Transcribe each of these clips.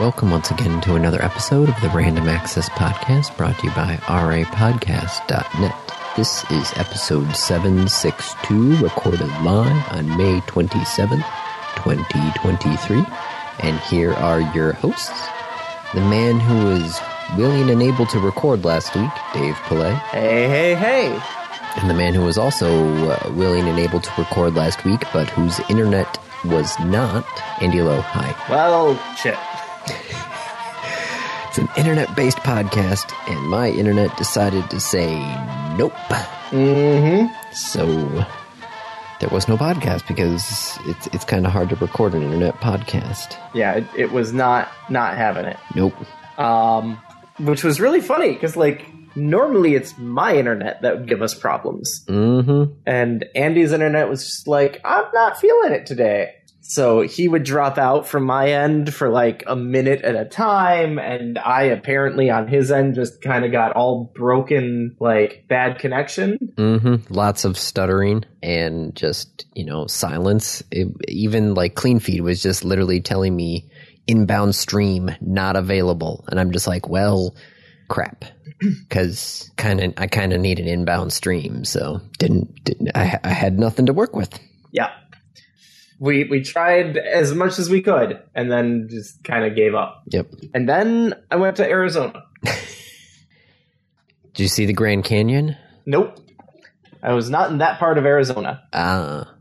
Welcome once again to another episode of the Random Access Podcast brought to you by rapodcast.net. This is episode 762, recorded live on May 27th, 2023. And here are your hosts the man who was willing and able to record last week, Dave Pillay, Hey, hey, hey. and the man who was also uh, willing and able to record last week, but whose internet was not, Andy Lowe. Hi. Well, shit. It's an internet based podcast, and my internet decided to say nope. Mm-hmm. So there was no podcast because it's it's kind of hard to record an internet podcast. Yeah, it, it was not not having it. Nope. Um, which was really funny because like normally it's my internet that would give us problems, Mm-hmm. and Andy's internet was just like I'm not feeling it today. So he would drop out from my end for like a minute at a time, and I apparently on his end just kind of got all broken, like bad connection. Mm-hmm. Lots of stuttering and just you know silence. It, even like Clean Feed was just literally telling me inbound stream not available, and I'm just like, well, crap. Because kind of, I kind of need an inbound stream, so didn't, didn't I, I had nothing to work with. Yeah. We we tried as much as we could and then just kind of gave up. Yep. And then I went to Arizona. Did you see the Grand Canyon? Nope. I was not in that part of Arizona. Ah,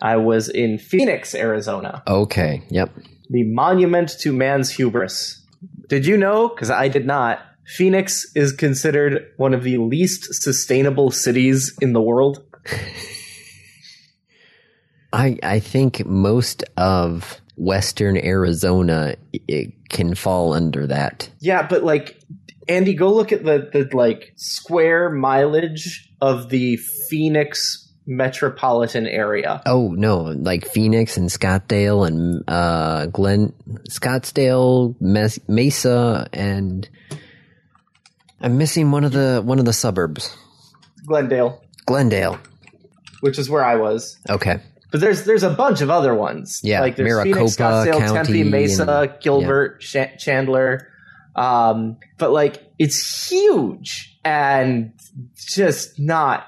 I was in Phoenix, Arizona. okay. Yep. The monument to man's hubris. Did you know? Because I did not. Phoenix is considered one of the least sustainable cities in the world. I I think most of Western Arizona it can fall under that. Yeah, but like Andy, go look at the the like square mileage of the Phoenix metropolitan area. Oh no, like Phoenix and Scottsdale and uh Glen Scottsdale, Mes- Mesa and I'm missing one of the one of the suburbs. Glendale, Glendale. which is where I was. Okay. But there's there's a bunch of other ones. Yeah, like there's Maricopa Phoenix, Scottsdale, County Tempe, Mesa, and- Gilbert, Cha- Chandler. Um, but like it's huge and just not.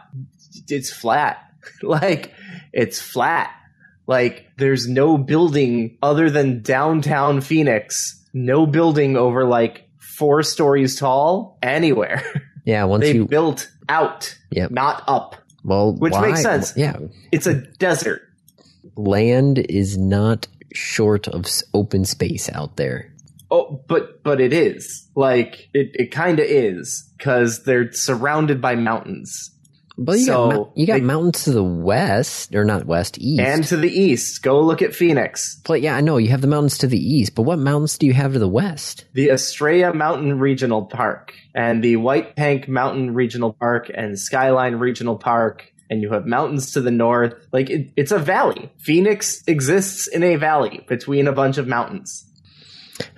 It's flat. like it's flat. Like there's no building other than downtown Phoenix. No building over like four stories tall anywhere. Yeah, once they you built out, Yep. not up. well which why- makes sense. Yeah. It's a desert. Land is not short of open space out there. Oh, but but it is like it. It kind of is because they're surrounded by mountains But you So, got you got they- mountains to the west, or not west, east. and to the east. Go look at Phoenix, but yeah, I know you have the mountains to the east, but what mountains do you have to the west? the Estrella Mountain Regional Park, and the White Tank Mountain Regional Park, and Skyline Regional Park. And you have mountains to the north. Like it, it's a valley. Phoenix exists in a valley between a bunch of mountains.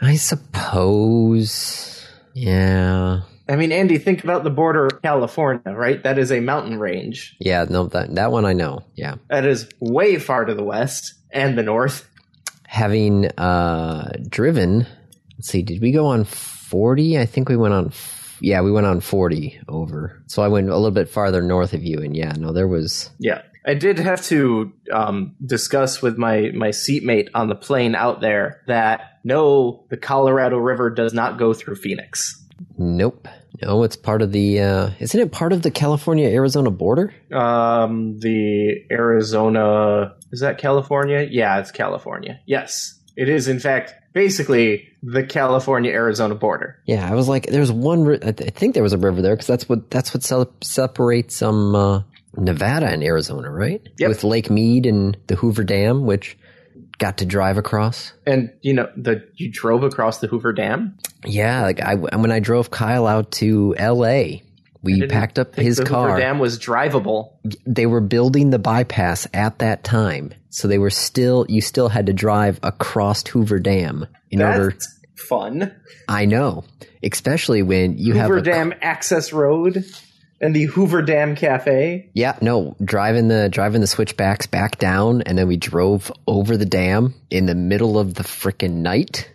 I suppose. Yeah. I mean, Andy, think about the border of California, right? That is a mountain range. Yeah, no, that that one I know. Yeah. That is way far to the west and the north. Having uh driven, let's see, did we go on 40? I think we went on yeah, we went on 40 over. So I went a little bit farther north of you and yeah, no there was Yeah, I did have to um, discuss with my my seatmate on the plane out there that no, the Colorado River does not go through Phoenix. nope. No, it's part of the uh isn't it part of the California Arizona border? Um, the Arizona is that California? Yeah, it's California. Yes, it is. In fact, basically the California Arizona border. Yeah, I was like, there's one. ri- I, th- I think there was a river there because that's what that's what cel- separates um uh, Nevada and Arizona, right? Yep. With Lake Mead and the Hoover Dam, which got to drive across. And you know, the you drove across the Hoover Dam. Yeah, like I when I drove Kyle out to L.A., we packed up his the car. Hoover Dam was drivable. They were building the bypass at that time, so they were still. You still had to drive across Hoover Dam in order. That's fun. I know, especially when you have Hoover Dam Access Road and the Hoover Dam Cafe. Yeah, no, driving the driving the switchbacks back down, and then we drove over the dam in the middle of the frickin' night.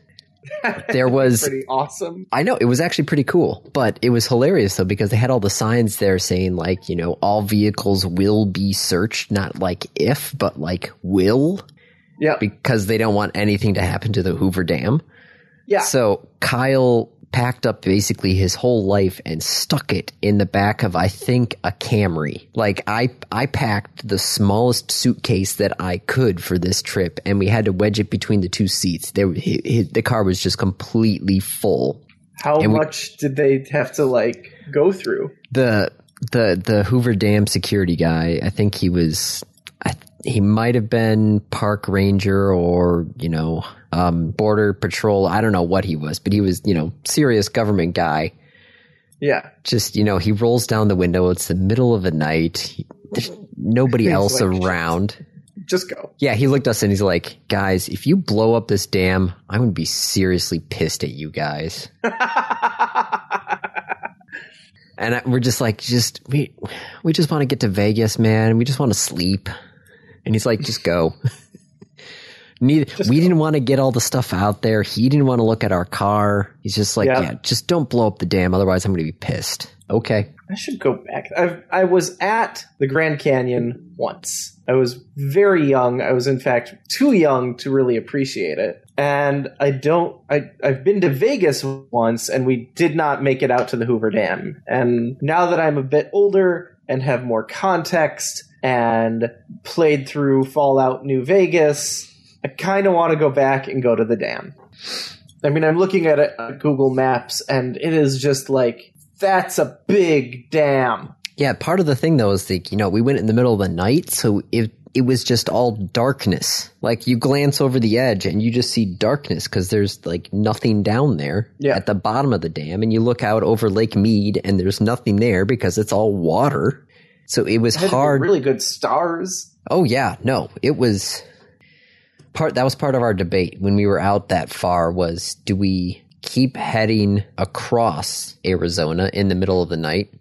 There was Pretty awesome. I know it was actually pretty cool, but it was hilarious though because they had all the signs there saying like, you know, all vehicles will be searched, not like if, but like will, Yeah. because they don't want anything to happen to the Hoover Dam. Yeah. So Kyle packed up basically his whole life and stuck it in the back of I think a Camry. Like I I packed the smallest suitcase that I could for this trip and we had to wedge it between the two seats. There the car was just completely full. How and we- much did they have to like go through? The the the Hoover Dam security guy, I think he was he might have been park ranger or, you know, um, border patrol. I don't know what he was, but he was, you know, serious government guy. Yeah. just you know he rolls down the window it's the middle of the night He- there's nobody else like, around Just go. yeah he looked us and he's like guys if you blow up this dam i'm gonna be seriously pissed at you guys and I, we're just like just we we just want to get to vegas man we just want to sleep and he's like just go Neither, we didn't want to get all the stuff out there. He didn't want to look at our car. He's just like, Yeah. yeah, just don't blow up the dam. Otherwise, I'm going to be pissed. Okay. I should go back. I I was at the Grand Canyon once. I was very young. I was in fact too young to really appreciate it. And I don't I I've been to Vegas once and we did not make it out to the Hoover Dam. And now that I'm a bit older and have more context and played through Fallout New Vegas, I kind of want to go back and go to the dam. I mean, I'm looking at it on Google Maps and it is just like that's a big dam. Yeah, part of the thing though is like, you know, we went in the middle of the night, so it it was just all darkness. Like you glance over the edge and you just see darkness because there's like nothing down there Yeah. at the bottom of the dam, and you look out over Lake Mead and there's nothing there because it's all water. So it was It had to be hard. really good stars. Oh yeah, no, it was part. That was part of our debate when we were out that far. Was do we keep heading across Arizona in the middle of the night,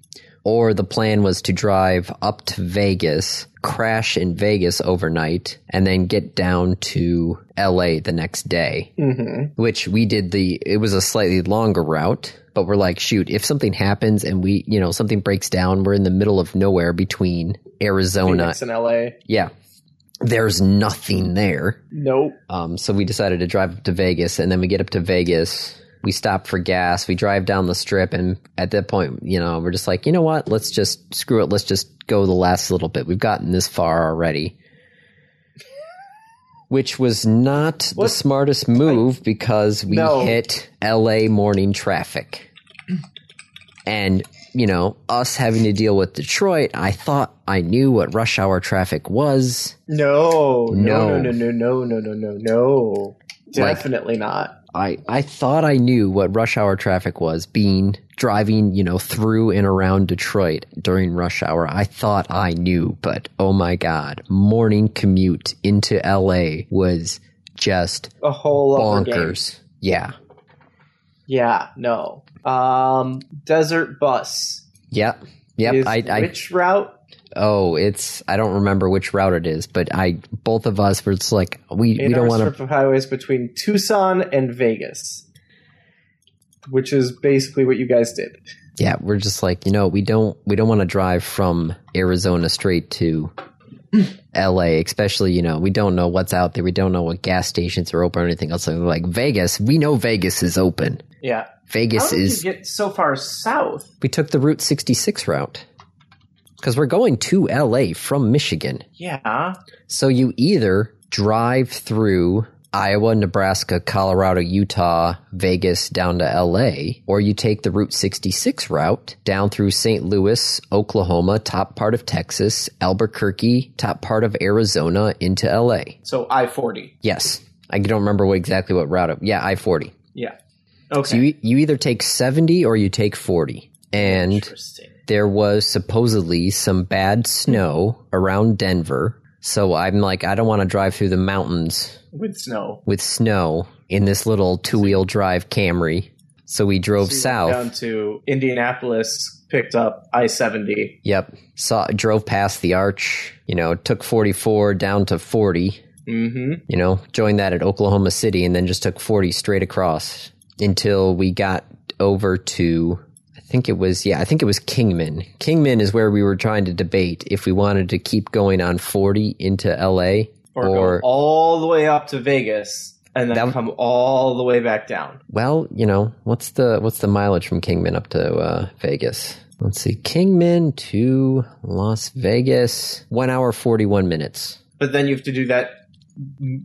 or the plan was to drive up to Vegas, crash in Vegas overnight, and then get down to L.A. the next day? Mm-hmm. Which we did the. It was a slightly longer route. But we're like, shoot, if something happens and we, you know, something breaks down, we're in the middle of nowhere between Arizona Phoenix and LA. yeah. There's nothing there. Nope. Um, so we decided to drive up to Vegas, and then we get up to Vegas. We stop for gas. We drive down the strip, and at that point, you know, we're just like, you know what? Let's just screw it. Let's just go the last little bit. We've gotten this far already. Which was not the smartest move because we No. hit LA morning traffic. And, you know, us having to deal with Detroit, I thought I knew what rush hour traffic was. No. No. No. No. No. No. No. No. No. No. Definitely not. I, I thought I knew what rush hour traffic was being driving, you know, through and around Detroit during rush hour. I thought I knew, but oh my God, morning commute into LA was just A whole bonkers. Yeah. Yeah. No. Um. Desert bus. Yep. Yep. I, I, which route? Oh, it's, I don't remember which route it is, but I, both of us were just like, we, we don't want strip to, of highways between Tucson and Vegas, which is basically what you guys did. yeah, we're just like, you know, we don't, we don't want to drive from Arizona straight to LA, especially, you know, we don't know what's out there. We don't know what gas stations are open or anything else. Like Vegas, we know Vegas is open. Yeah. How Vegas did is, you get so far south? we took the Route 66 route because we're going to LA from Michigan. Yeah. So you either drive through Iowa, Nebraska, Colorado, Utah, Vegas down to LA, or you take the Route 66 route down through St. Louis, Oklahoma, top part of Texas, Albuquerque, top part of Arizona into LA. So I forty. Yes. I don't remember what, exactly what route. It, yeah, I 40. Yeah. Okay. So you, you either take 70 or you take 40. And Interesting. There was supposedly some bad snow around Denver. So I'm like, I don't want to drive through the mountains With snow. with snow in this little two wheel drive Camry. So we drove So south. down to Indianapolis, picked up I seventy. Yep. Saw drove past the arch, you know, took 44 down to 40 Mm-hmm. You know, joined that at Oklahoma City and then just took 40 straight across until we got over to, think it was, yeah, I think it was Kingman. Kingman is where we were trying to debate if we wanted to keep going on 40 into LA Or, or, go all the way up to Vegas and then That- come all the way back down. well, you know, what's the, what's the mileage from Kingman up to uh, Vegas? Let's see, Kingman to Las Vegas, one hour, 41 minutes. But then you have to do that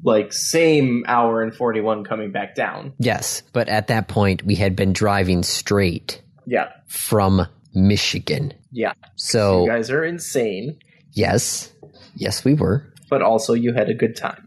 like same hour and 41 coming back down. Yes, but at that point, we had been driving straight Yeah. from Michigan. Yeah. So, You guys are insane, yes, yes, we were. but also you had a good time.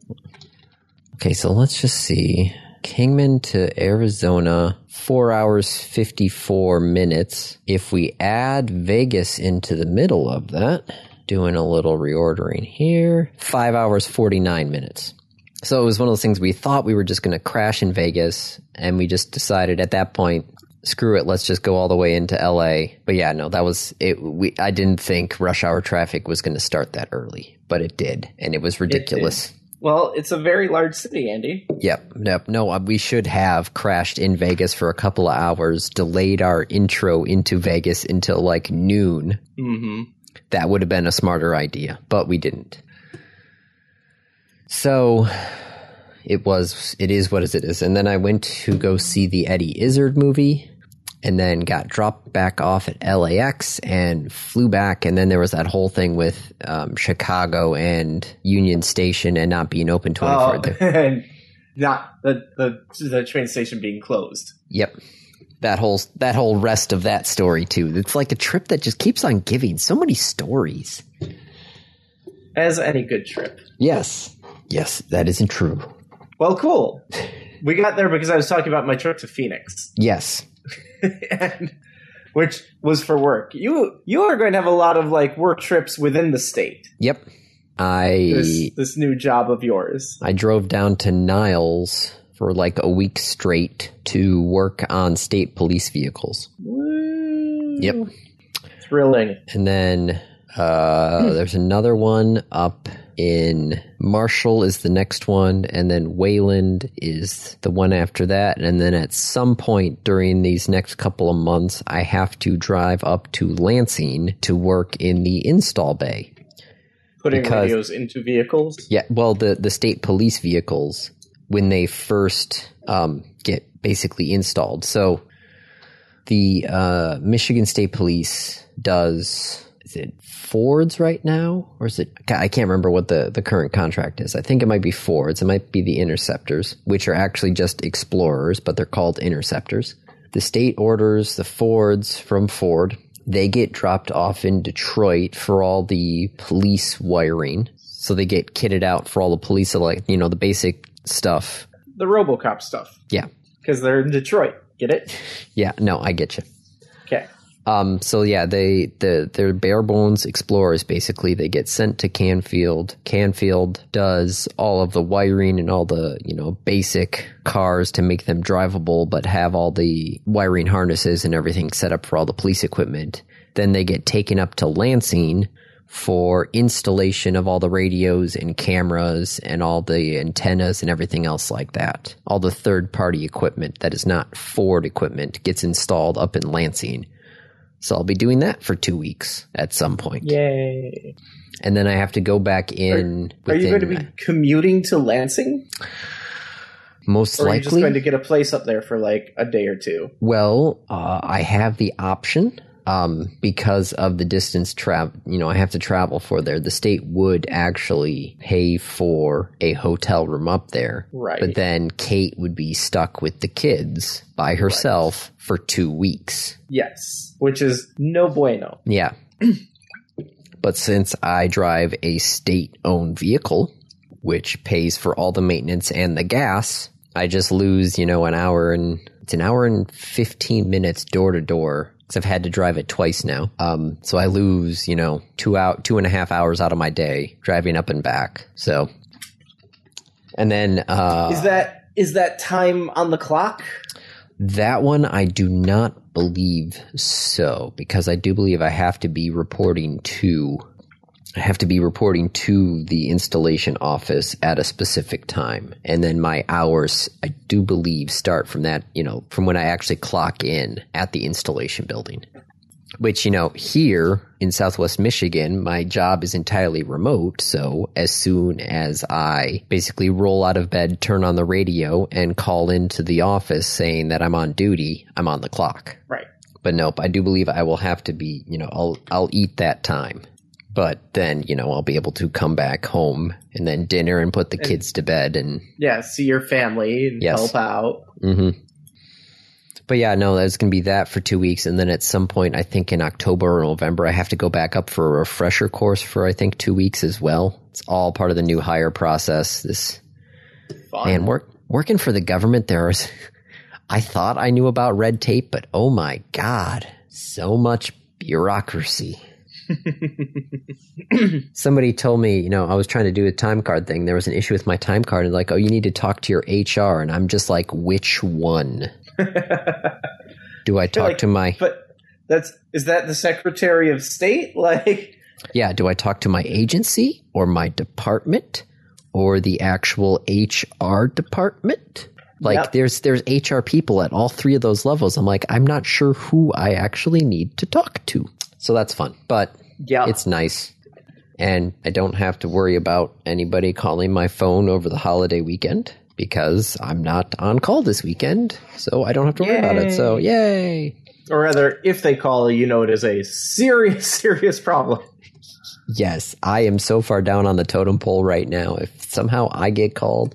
Okay, so let's just see. Kingman to Arizona, four hours, 54 minutes. If we add Vegas into the middle of that, doing a little reordering here, five hours, 49 minutes. So it was one of those things we thought we were just going to crash in Vegas, and we just decided at that point, screw it, let's just go all the way into LA. But yeah, no, that was it. We I didn't think rush hour traffic was going to start that early, but it did, and it was ridiculous. Well, it's a very large city, Andy. Yep, yep. No, uh, we should have crashed in Vegas for a couple of hours, delayed our intro into Vegas until like noon. Mm-hmm. That would have been a smarter idea, but we didn't. So it was, it is what it is. And then I went to go see the Eddie Izzard movie and then got dropped back off at LAX and flew back. And then there was that whole thing with um, Chicago and Union Station and not being open 24 Oh, and not the, the the train station being closed. Yep. That whole that whole rest of that story too. It's like a trip that just keeps on giving so many stories. As any good trip. Yes. Yes, that isn't true. Well, cool. We got there because I was talking about my trip to Phoenix, Yes. and which was for work. You you are going to have a lot of like work trips within the state. Yep. I This this new job of yours. I drove down to Niles for like a week straight to work on state police vehicles. Woo. Yep. Thrilling. And then uh, there's another one up in Marshall is the next one, and then Wayland is the one after that. And then at some point during these next couple of months, I have to drive up to Lansing to work in the install bay. Putting Because- radios into vehicles. Yeah, well, the the state police vehicles when they first um, get basically installed. So the uh, Michigan State Police does is it Fords right now, or is it? I can't remember what the the current contract is. I think it might be Fords. It might be the Interceptors, which are actually just Explorers, but they're called Interceptors. The state orders the Fords from Ford. They get dropped off in Detroit for all the police wiring. So they get kitted out for all the police, like you know, the basic stuff. The RoboCop stuff. Yeah, Because they're in Detroit. Get it? yeah. No, I get you. Um, so yeah, they the they're bare bones explorers. Basically, they get sent to Canfield. Canfield does all of the wiring and all the you know basic cars to make them drivable, but have all the wiring harnesses and everything set up for all the police equipment. Then they get taken up to Lansing for installation of all the radios and cameras and all the antennas and everything else like that. All the third party equipment that is not Ford equipment gets installed up in Lansing. So I'll be doing that for two weeks at some point. Yay. And then I have to go back in. Are you going to be commuting to Lansing? most Or are you just likely? going to get a place up there for like a day or two? Well, uh, I have the option um, because of the distance travel. You know, I have to travel for there. The state would actually pay for a hotel room up there, Right. but then Kate would be stuck with the kids by herself for two weeks. Yes. Which is no bueno. Yeah. but since I drive a state owned vehicle, which pays for all the maintenance and the gas, I just lose, you know, an hour and it's an hour and 15 minutes door to door. Cause I've had to drive it twice now. Um, so I lose, you know, two out, two and a half hours out of my day driving up and back. So, and then, uh, Is that is that time on the clock? That one I do not believe so because I do believe I have to be reporting to I have to be reporting to the installation office at a specific time. And then my hours, I do believe, start from that, you know, from when I actually clock in at the installation building. Which, you know, here in Southwest Michigan, my job is entirely remote. So as soon as I basically roll out of bed, turn on the radio, and call into the office saying that I'm on duty, I'm on the clock. Right. But nope, I do believe I will have to be, you know, I'll I'll eat that time. But then, you know, I'll be able to come back home and then dinner and put the kids to bed and Yeah, see your family and Yes. help out. hmm But yeah, no, that's going to be that for two weeks. And then at some point, I think in October or November, I have to go back up for a refresher course for, I think, two weeks as well. It's all part of the new hire process. This, Fun. man, work, working for the government, there's, I thought I knew about red tape, but oh my God, so much bureaucracy. Somebody told me, you know, I was trying to do a time card thing. There was an issue with my time card, and like, oh, you need to talk to your HR, and I'm just like, which one? Do I talk like- to my but that's is that the Secretary of State? Like yeah? Do I talk to my agency or my department or the actual HR department? Like, Yep. there's there's HR people at all three of those levels. I'm like, I'm not sure who I actually need to talk to. So that's fun, but yeah. it's nice. And I don't have to worry about anybody calling my phone over the holiday weekend because I'm not on call this weekend. So I don't have to worry about it. So, yay. or rather, if they call, you know it is a serious, serious problem. Yes, I am so far down on the totem pole right now. If somehow I get called,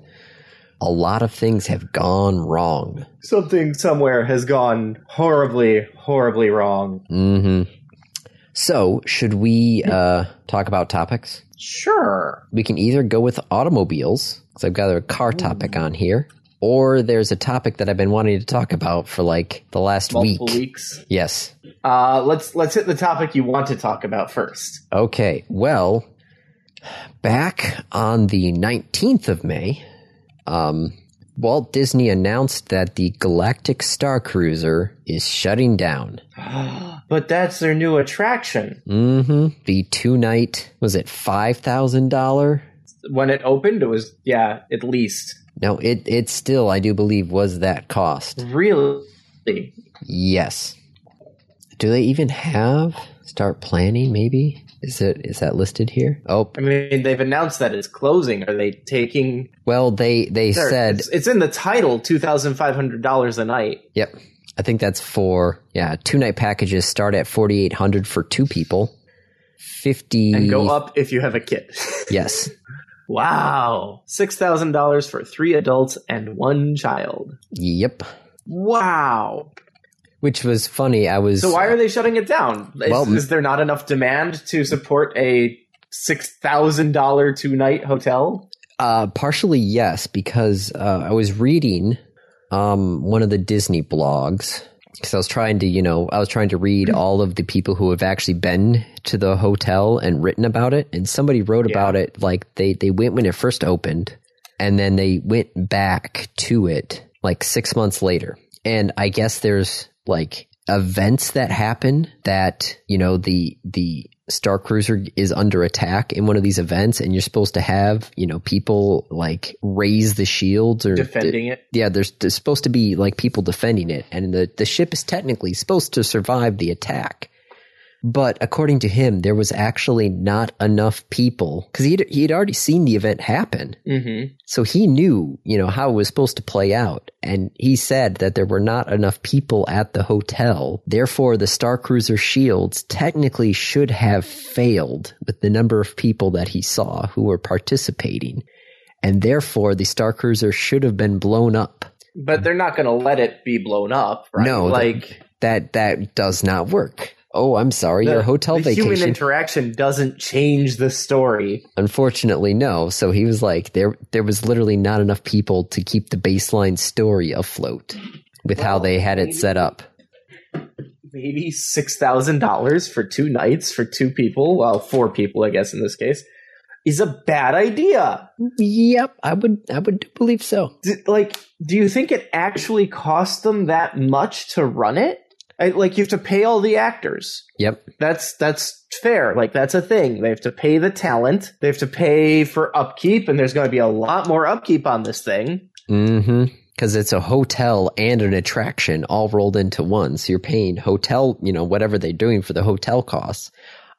a lot of things have gone wrong. Something somewhere has gone horribly, horribly wrong. hmm So, should we uh, talk about topics? Sure. We can either go with automobiles, because I've got a car topic on here, or there's a topic that I've been wanting to talk about for like the last Multiple week. weeks. Yes. Uh, let's let's hit the topic you want to talk about first. Okay. Well, back on the 19th of May, um, Walt Disney announced that the Galactic Star Cruiser is shutting down. but that's their new attraction. Mm-hmm. The two night, was it $5,000? When it opened, it was yeah, at least No, it, it still, I do believe, was that cost. really. Yes. Do they even have start planning? Maybe is it is that listed here? Oh, I mean, they've announced that it's closing. Are they taking? well, they they There, said it's, it's in the title, two thousand five hundred dollars a night. Yep. I think that's for yeah, two night packages start at 4800 for two people. 50 and go up if you have a kid. Yes. wow, six thousand dollars for three adults and one child. Yep. Wow. Which was funny. I was So why are they shutting it down? Is, Well- is there not enough demand to support a six thousand dollar two night hotel? uh partially yes because uh I was reading um one of the Disney blogs because I was trying to, you know, I was trying to read all of the people who have actually been to the hotel and written about it. And somebody wrote Yeah. about it like they, they went when it first opened and then they went back to it like six months later. And I guess there's like events that happen that, you know, the, the Star Cruiser is under attack in one of these events and you're supposed to have, you know, people like raise the shields or Defending it. yeah, there's, there's supposed to be like people defending it, and the the ship is technically supposed to survive the attack. But according to him, there was actually not enough people because he'd he'd already seen the event happen, Mm-hmm. so he knew you know how it was supposed to play out. And he said that there were not enough people at the hotel. Therefore, the Star Cruiser shields technically should have failed with the number of people that he saw who were participating, and therefore the Star Cruiser should have been blown up. But they're not going to let it be blown up, right? No, like that that does not work. Oh, I'm sorry. the, Your hotel vacation. the human interaction doesn't change the story. Unfortunately, no. So he was like, there there was literally not enough people to keep the baseline story afloat with how they had it set up. Maybe six thousand dollars for two nights for two people. Well, four people, I guess in this case, is a bad idea. Yep, I would I would believe so. D- like, do you think it actually cost them that much to run it? I, like you have to pay all the actors. Yep. That's that's fair. Like that's a thing. They have to pay the talent. They have to pay for upkeep, and there's going to be a lot more upkeep on this thing. Mm-hmm. Because it's a hotel and an attraction all rolled into one. So you're paying hotel, you know, whatever they're doing for the hotel costs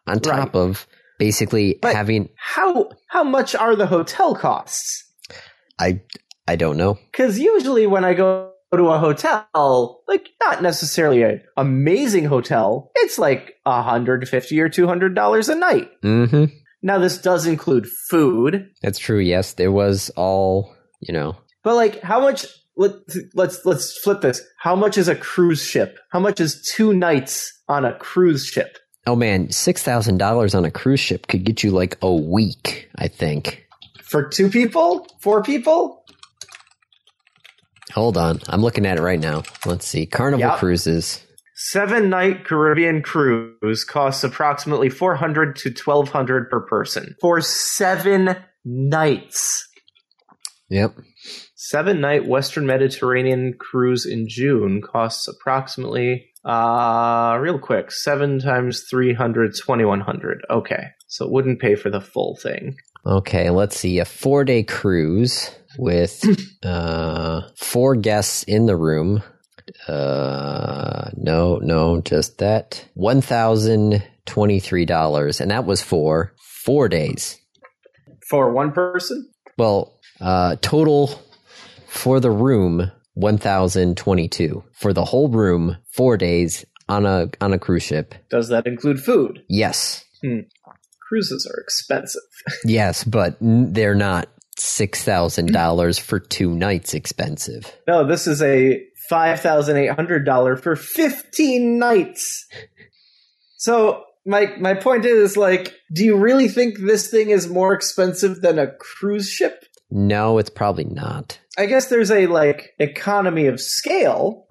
on top Right. of basically But- having How how much are the hotel costs? I I don't know. Because usually when I go to a hotel, like not necessarily an amazing hotel, it's like a hundred fifty or two hundred dollars a night. Mm-hmm. Now this does include food, That's true. Yes, there was all you know. but like how much? Let, let's let's flip this. How much is a cruise ship? How much is two nights on a cruise ship? Oh man, six thousand dollars on a cruise ship could get you like a week. I think. For two people? Four people? Hold on, I'm looking at it right now. Let's see. Carnival Yep. cruises. Seven night Caribbean cruise costs approximately 400 to 1200 per person for seven nights. Yep. Seven night Western Mediterranean cruise in June costs approximately, uh, real quick, seven times 300, 2100. Okay. So it wouldn't pay for the full thing. Okay, let's see. A four day cruise with uh, four guests in the room. Uh, no, no, just that. One thousand twenty three dollars, and that was for four days. For one person? Well, uh, total for the room one thousand twenty two for the whole room, four days on a on a cruise ship. Does that include food? Yes, Cruises are expensive. yes, but they're not six thousand dollars for two nights expensive. No, this is a $5,800 for 15 nights. So my my point is like do you really think this thing is more expensive than a cruise ship? No, it's probably not. I guess there's a like economy of scale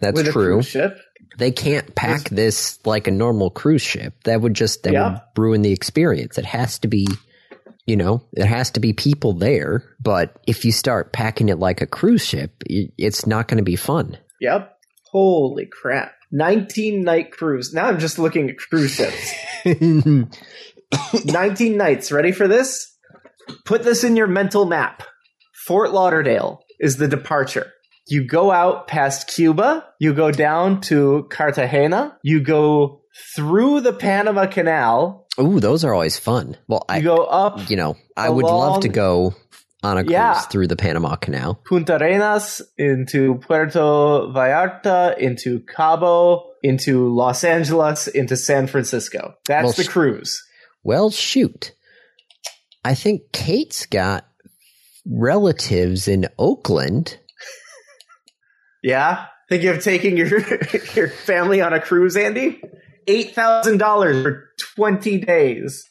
That's true. cruise ship. They can't pack this like a normal cruise ship. That would just that Yeah. would ruin the experience. It has to be, you know, there has to be people there. But if you start packing it like a cruise ship, it's not going to be fun. Yep. Holy crap. 19 night cruise. Now I'm just looking at cruise ships. 19 nights. Ready for this? Put this in your mental map. Fort Lauderdale is the departure. You go out past Cuba, you go down to Cartagena, you go through the Panama Canal, Ooh, those are always fun. Well, I, you go up you know, I would love to go on a cruise Yeah. through the Panama Canal. Puntarenas into Puerto Vallarta, into Cabo, into Los Angeles, into San Francisco. That's Well, the cruise. Well, shoot. I think Kate's got relatives in Oakland. Yeah? Think of taking your your family on a cruise, Andy? Eight thousand dollars for twenty days.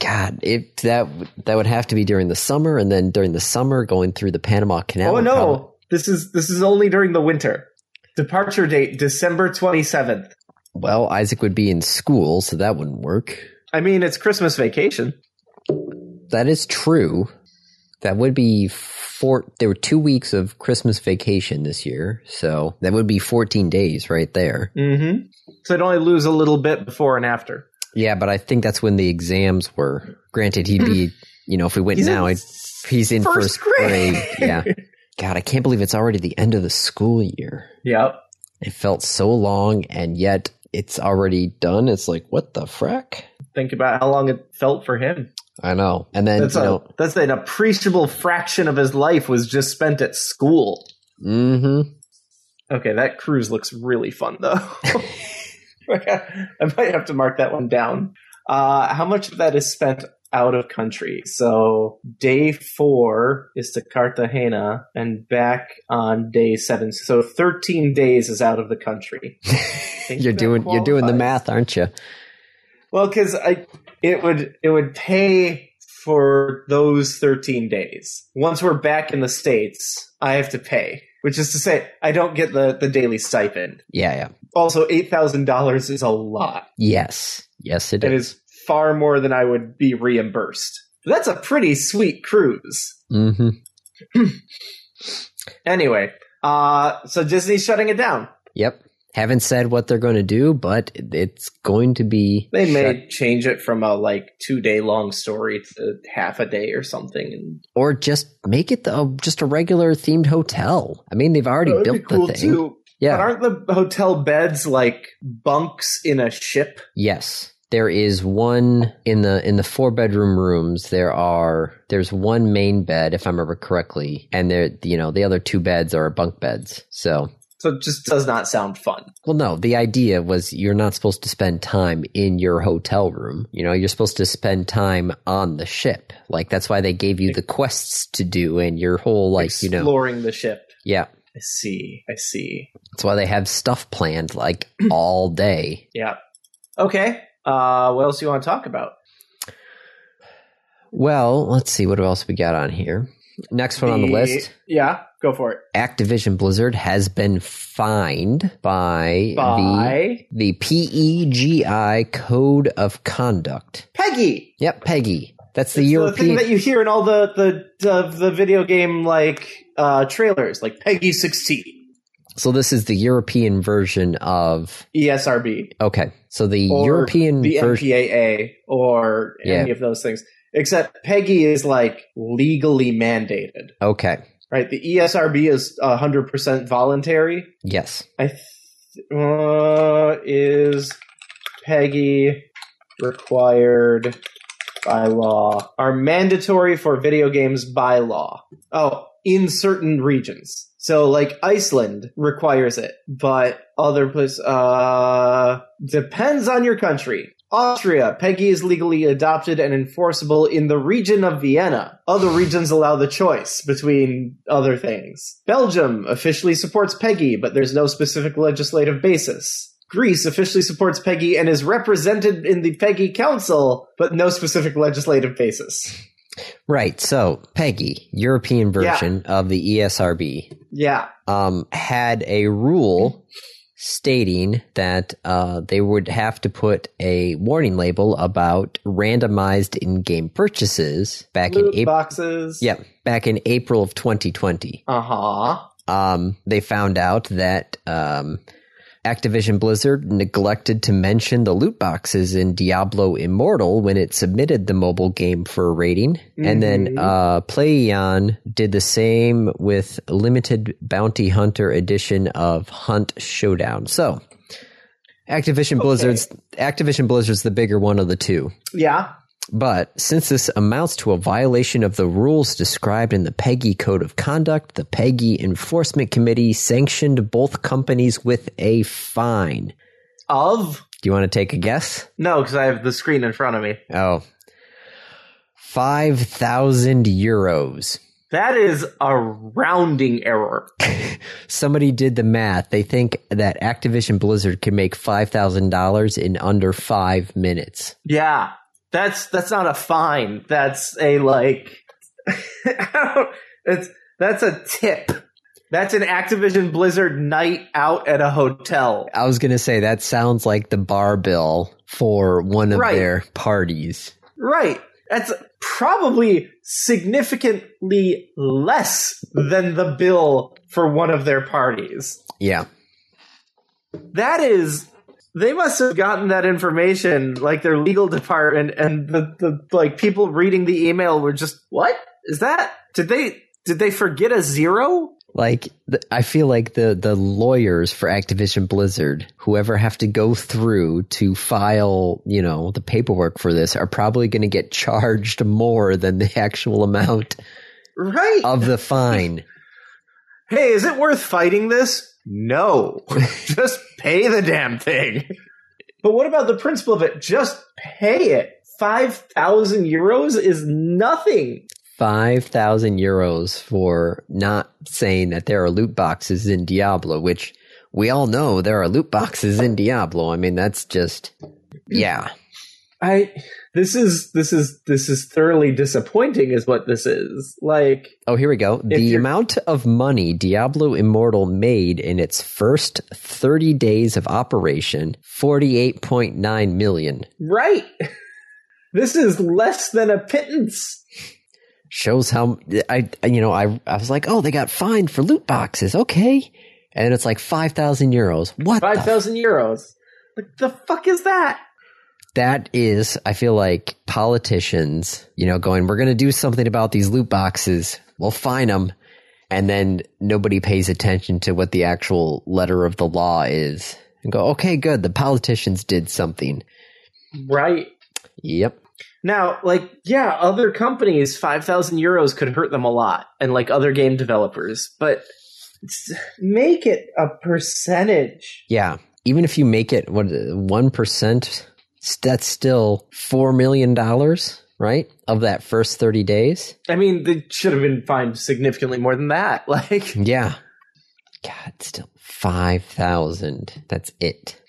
God, it that that would have to be during the summer, and then during the summer going through the Panama Canal. oh no, probably- this is this is only during the winter. Departure date December twenty seventh. well, Isaac would be in school, so that wouldn't work. I mean, it's Christmas vacation. That is true. That would be four. There were two weeks of Christmas vacation this year, so that would be fourteen days right there. Mm-hmm. So I'd only lose a little bit before and after. Yeah, but I think that's when the exams were. Granted, he'd be. You know, if we went He's now, I'd, he's in first first, grade. grade. Yeah. God, I can't believe it's already the end of the school year. Yep. It felt so long, and yet it's already done. It's like, what the frack? Think about how long it felt for him. I know. And then, That's you a know, that's an appreciable fraction of his life was just spent at school. Mm-hmm. Okay, that cruise looks really fun though. I might have to mark that one down. Uh, how much of that is spent out of country? So day four is to Cartagena and back on day seven. So thirteen days is out of the country. You're doing you're doing the math, aren't you? Well, because I it would it would pay for those thirteen days. Once we're back in the states, I have to pay. Which is to say, I don't get the the daily stipend. Yeah, yeah. Also, eight thousand dollars is a lot. Yes, yes, it It is. is far more than I would be reimbursed. That's a pretty sweet cruise. Mm-hmm. Anyway, uh, so Disney's shutting it down. Yep. Haven't said what they're going to do, but it's going to be. They shut- may change it from a like two day long story to half a day or something. And or just make it the, just a regular themed hotel. I mean, they've already built be cool the thing. too. But Yeah. aren't the hotel beds like bunks in a ship? Yes. There is one in the in the four bedroom rooms. There are there's one main bed, if I remember correctly, and there you know the other two beds are bunk beds. So So it just does not sound fun. Well, no, the idea was you're not supposed to spend time in your hotel room. You know, you're supposed to spend time on the ship. Like, that's why they gave you the quests to do and your whole, like, you know, Exploring the ship. yeah. I see. I see. That's why they have stuff planned, like, all day. Yeah. Okay. Uh, what else do you want to talk about? Well, let's see, what else we got on here? Next one on the list Yeah, go for it. Activision Blizzard has been fined by, By the, the PEGI Code of Conduct. PEGI. Yep, PEGI. That's the It's European. the thing that you hear in all the the the, the video game like uh, trailers, like PEGI sixteen, So this is the European version of ESRB, okay. So the or European the version MPAA, or any of those things. Except PEGI is like legally mandated, Okay. Right? The ESRB is hundred percent voluntary. Yes. I th- uh, is PEGI required by law are mandatory for video games by law. Oh, in certain regions. So like Iceland requires it, but other places uh depends on your country. Austria, PEGI is legally adopted and enforceable in the region of Vienna. Other regions allow the choice between other things. Belgium officially supports PEGI, but there's no specific legislative basis. Greece officially supports PEGI and is represented in the PEGI Council, but no specific legislative basis. Right. So PEGI, European version of the ESRB, Yeah. um, had a rule stating that uh, they would have to put a warning label about randomized in-game purchases back Loot in April. boxes. Yep, back in April of 2020. Uh huh. um, they found out that um, Activision Blizzard neglected to mention the loot boxes in Diablo Immortal when it submitted the mobile game for a rating. And then Mhm. uh, Plaion did the same with limited bounty hunter edition of Hunt Showdown. So Activision Okay. Blizzard's Activision Blizzard's the bigger one of the two. Yeah. But since this amounts to a violation of the rules described in the PEGI Code of Conduct, the PEGI Enforcement Committee sanctioned both companies with a fine. Of? Do you want to take a guess? No, because I have the screen in front of me. Oh. 5,000 euros. That is a rounding error. Somebody did the math. They think that Activision Blizzard can make $5,000 in under five minutes. Yeah. That's that's not a fine. That's a like it's that's a tip. That's an Activision Blizzard night out at a hotel. I was going to say that sounds like the bar bill for one of Right. their parties. Right. That's probably significantly less than the bill for one of their parties. Yeah. That is they must have gotten that information like their legal department and the, the like people reading the email were just what? Is that did they did they forget a zero? Like I feel like the the lawyers for Activision Blizzard, whoever have to go through to file, you know, the paperwork for this, are probably going to get charged more than the actual amount right. of the fine. hey is it worth fighting this no. Just pay the damn thing. But what about the principle of it? Just pay it. 5000 euros is nothing. Five thousand euros for not saying that there are loot boxes in Diablo, which we all know there are loot boxes in Diablo. I mean, that's just yeah. I this is this is this is thoroughly disappointing is what this is. Like Oh, here we go. The amount of money Diablo Immortal made in its first 30 days of operation, 48.9 million. right. This is less than a pittance. Shows how I you know, I I was like, "Oh, they got fined for loot boxes." Okay. and it's like five thousand euros. What? the Five thousand euros. Like the fuck is that? That is, I feel like politicians, you know, going, we're going to do something about these loot boxes. We'll fine them. And then nobody pays attention to what the actual letter of the law is and go, okay, good. The politicians did something. Right. Yep. Now, like, yeah, other companies, 5,000 euros could hurt them a lot, and like other game developers, but make it a percentage. Yeah. Even if you make it, what, 1%, that's still $4 million, right? Of that first 30 days. I mean, they should have been fined significantly more than that. Like, Yeah. God, still 5,000. That's it.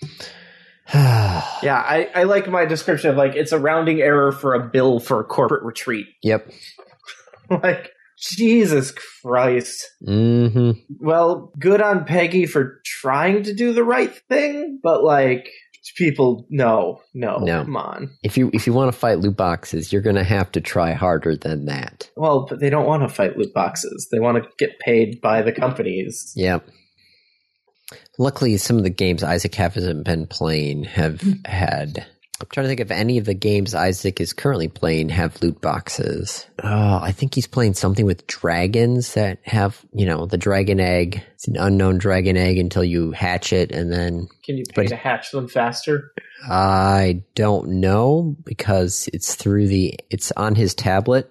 yeah, I, I like my description of like, it's a rounding error for a bill for a corporate retreat. yep. like, Jesus Christ. hmm Well, good on PEGI for trying to do the right thing, but like, people, no, no, No. come on. If you if you want to fight loot boxes, you're gonna have to try harder than that. Well, but they don't want to fight loot boxes. They want to get paid by the companies. Yep. Luckily, some of the games Isaac hasn't been playing have hmm. had. I'm trying to think if any of the games Isaac is currently playing have loot boxes. Oh, I think he's playing something with dragons that have, you know, the dragon egg. It's an unknown dragon egg until you hatch it, and then Can you pay But- to hatch them faster? I don't know because it's through the it's on his tablet.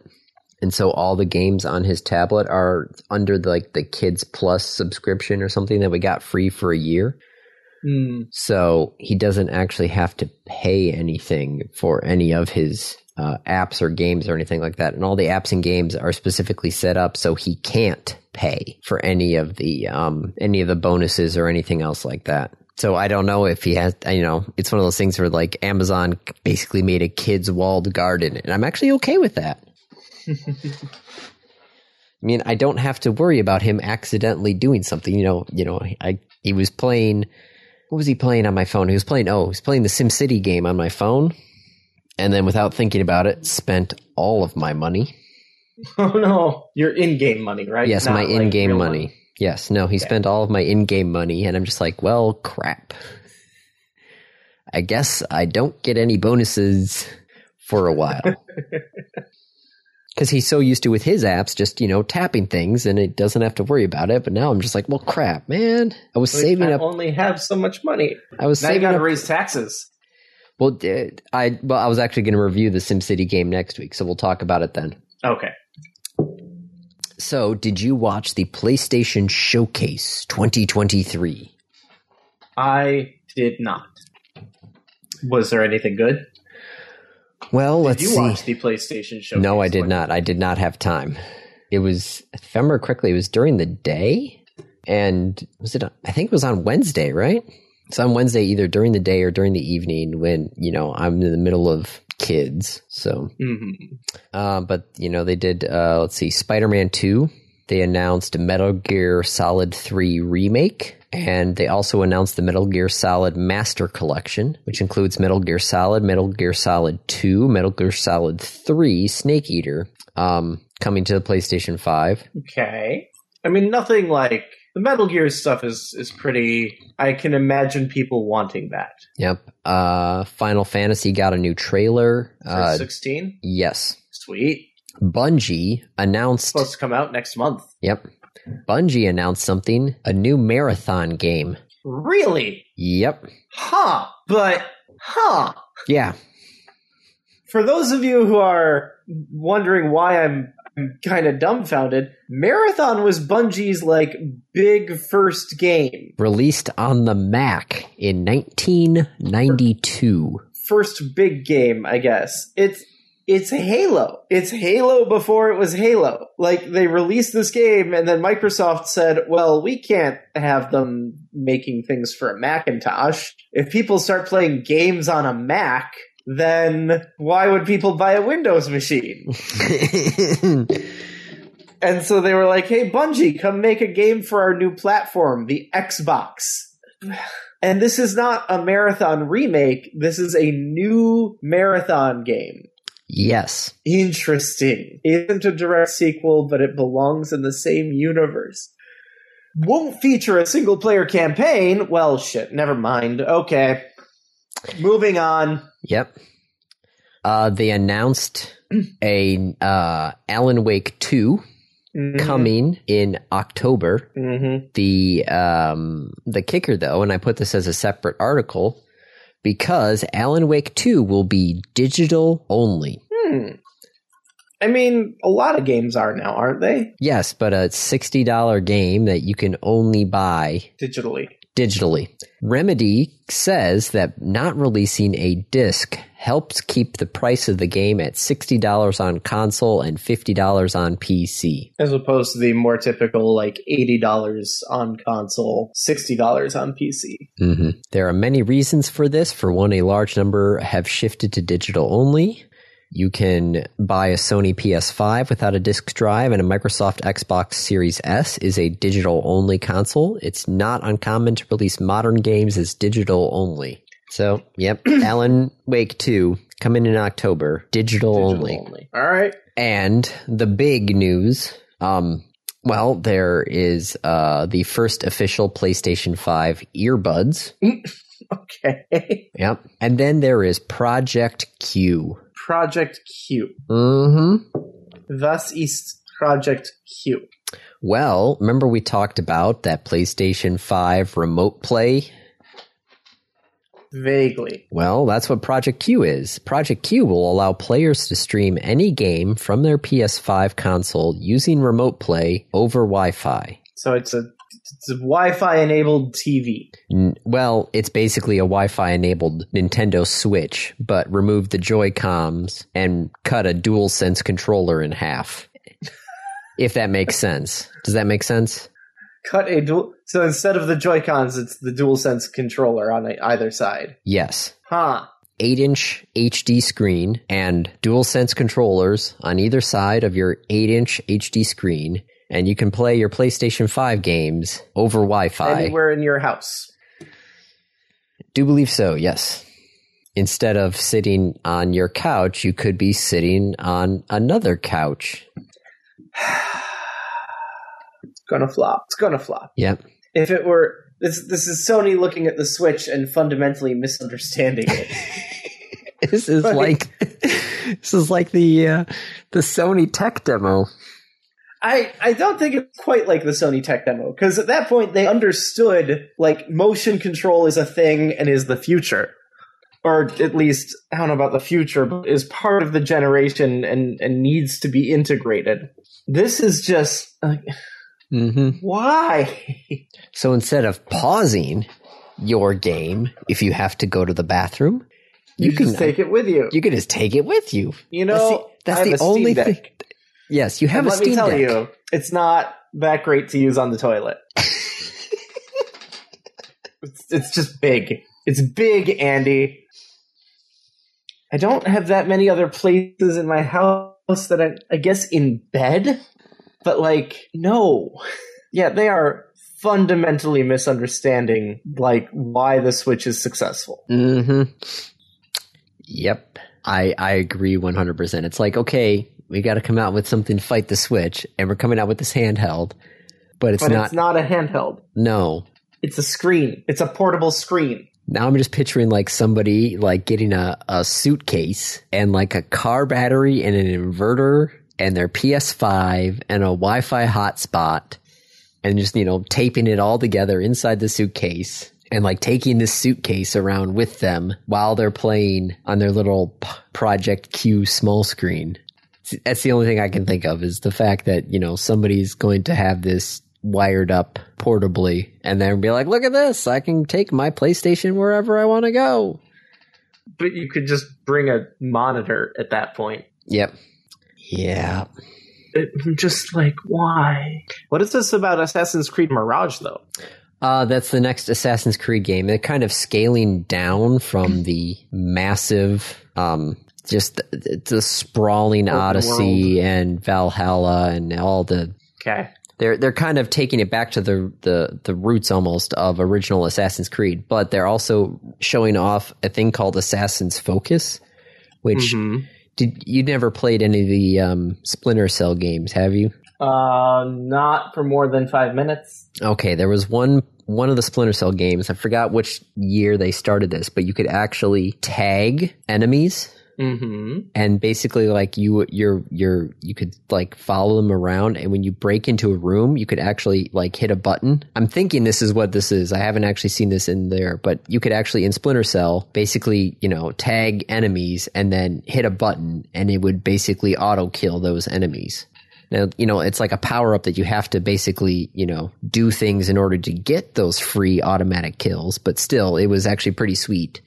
And so all the games on his tablet are under the, like the Kids Plus subscription or something that we got free for a year. Hmm. So he doesn't actually have to pay anything for any of his uh, apps or games or anything like that. And all the apps and games are specifically set up so he can't pay for any of the um, any of the bonuses or anything else like that. So I don't know if he has, you know, it's one of those things where like Amazon basically made a kid's walled garden, and I'm actually okay with that. I mean, I don't have to worry about him accidentally doing something. You know, you know, I he was playing. What was he playing on my phone? He was playing. Oh, he was playing the SimCity game on my phone, and then without thinking about it, spent all of my money. Oh no, your in-game money, right? Yes, Not, my in-game real money. Yes, no, he spent all of my in-game money, and I'm just like, well, crap. I guess I don't get any bonuses for a while. Because he's so used to with his apps, just you know, tapping things, and it doesn't have to worry about it. But now I'm just like, well, crap, man. I was Like, saving I up. only have so much money. I was Now you saving got to up. raise taxes. Well, I well, I was actually going to review the SimCity game next week, so we'll talk about it then. Okay. So, did you watch the PlayStation Showcase 2023? I did not. Was there anything good? Well, let's you see. watch the PlayStation show? No, I did not. I did not have time. It was, if I remember correctly, it was during the day, and was it? I think it was on Wednesday, right? It's on Wednesday, either during the day or during the evening, when you know I'm in the middle of kids. So, hmm uh, but you know, they did. Uh, let's see, Spider-Man Two. They announced a Metal Gear Solid Three remake. And they also announced the Metal Gear Solid Master Collection, which includes Metal Gear Solid, Metal Gear Solid 2, Metal Gear Solid 3, Snake Eater, um, coming to the PlayStation 5. Okay. I mean, nothing like the Metal Gear stuff is is pretty. I can imagine people wanting that Yep. Uh, Final Fantasy got a new trailer. for Uh, sixteen. yes. Sweet. Bungie announced. Supposed to come out next month. Yep. Bungie announced something. A new marathon game. Really? Yep. Huh? But huh? Yeah. For those of you who are wondering why I'm, I'm kind of dumbfounded, Marathon was Bungie's like big first game. Released on the Mac in 1992. First big game, I guess. It's it's Halo. It's Halo before it was Halo. Like they released this game and then Microsoft said, "Well, we can't have them making things for a Macintosh. If people start playing games on a Mac, then why would people buy a Windows machine?" And so they were like, hey, Bungie, come make a game for our new platform, the Xbox. And this is not a marathon remake. This is a new marathon game. Yes. Interesting. Isn't a direct sequel, but it belongs in the same universe. won't feature a single player campaign. Well, shit, never mind. Okay. Moving on. Yep. Uh, they announced a uh, Alan Wake 2 Mhm. coming in October. Mhm. The um, the kicker though, and I put this as a separate article because Alan Wake 2 will be digital only. Hmm. I mean, a lot of games are now, aren't they? Yes, but a $60 game that you can only buy Digitally. Digitally. Remedy says that not releasing a disc helps keep the price of the game at $60 on console and $50 on PC. As opposed to the more typical, like, $80 on console, $60 on PC. hmm There are many reasons for this. For one, a large number have shifted to digital only. You can buy a Sony PS5 without a disc drive, and a Microsoft Xbox Series S is a digital only console. It's not uncommon to release modern games as digital only. So, yep, Alan Wake 2 coming in October, digital, Digital only. All right. And the big news, um, well, there is uh, the first official PlayStation 5 earbuds. Okay. Yep. And then there is Project Q. Project Q. Mm-hmm. Thus East Project Q. Well, remember we talked about that PlayStation 5 remote play? Vaguely. Well, that's what Project Q is. Project Q will allow players to stream any game from their PS5 console using remote play over Wi-Fi. So it's a it's a Wi-Fi enabled TV. Mm, well, it's basically a Wi-Fi enabled Nintendo Switch, but remove the Joy-Cons and cut a DualSense controller in half. if that makes sense. Does that make sense? Cut a dual. So instead of the Joy Cons, it's the DualSense controller on either side. Yes. Huh. 8 inch HD screen and DualSense controllers on either side of your 8 inch HD screen, and you can play your PlayStation 5 games over Wi Fi. Anywhere in your house. Do believe so, yes. Instead of sitting on your couch, you could be sitting on another couch. It's gonna flop. It's gonna flop. Yep. If it were this, this is Sony looking at the Switch and fundamentally misunderstanding it. This is like this is like the uh, the Sony tech demo. I, I don't think it's quite like the Sony tech demo because at that point they understood like motion control is a thing and is the future, or at least I don't know about the future, but is part of the generation and and needs to be integrated. This is just like Mm-hmm. why? So instead of pausing your game, if you have to go to the bathroom, You, you, just can take it with you. you can just take it with you. You That's the- know, that's have the only thing- Yes, you have And a let Steam me tell Deck. you, it's not that great to use on the toilet. it's, it's just big. It's big, Andy. I don't have that many other places in my house that I, I guess in bed, but like, no. Yeah, they are fundamentally misunderstanding like why the Switch is successful. Mm-hmm. Yep. I I agree one hundred percent. It's like, okay, we gotta come out with something to fight the Switch, and we're coming out with this handheld. But it's but not it's not a handheld. no. It's a screen. It's a portable screen. Now I'm just picturing like somebody like getting a, a suitcase and like a car battery and an inverter and their PS5 and a Wi-Fi hotspot and just, you know, taping it all together inside the suitcase and like taking this suitcase around with them while they're playing on their little Project Q small screen. That's the only thing I can think of is the fact that, you know, somebody's going to have this wired up portably and then be like, look at this. I can take my PlayStation wherever I want to go. But you could just bring a monitor at that point. Yep. Yeah. It, I'm just like, why? What is this about Assassin's Creed Mirage, though? Uh, that's the next Assassin's Creed game. They're kind of scaling down from the massive, um, just the, the sprawling Open Odyssey and Valhalla and all the. Okay. They're they're kind of taking it back to the, the the roots almost of original Assassin's Creed, but they're also showing off a thing called Assassin's Focus, which Mhm. did you never played any of the um, Splinter Cell games, have you? Uh, not for more than five minutes. Okay, there was one one of the Splinter Cell games. I forgot which year they started this, but you could actually tag enemies Mm-hmm. and basically like you you're you're you could like follow them around. And when you break into a room you could actually like hit a button. I'm thinking this is what this is. I haven't actually seen this in there but you could actually in splinter cell basically you know tag enemies and then hit a button and it would basically auto kill those enemies. Now, you know, it's like a power up that you have to basically, you know, do things in order to get those free automatic kills, but still, it was actually pretty sweet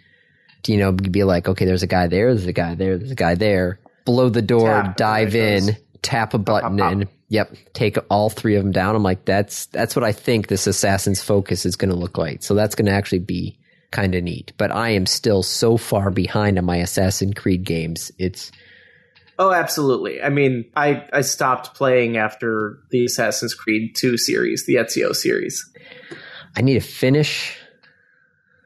to, you know, be like, okay, there's a guy there, there's a guy there, there's a guy there. Blow the door, Tap, dive in, goes. tap a button, pop. and yep, take all three of them down. I'm like, that's that's what I think this assassin's focus is going to look like. So that's going to actually be kind of neat. But I am still so far behind on my Assassin's Creed games. It's Oh, absolutely. I mean, I, I stopped playing after the Assassin's Creed 2 series, the Ezio series. I need to finish.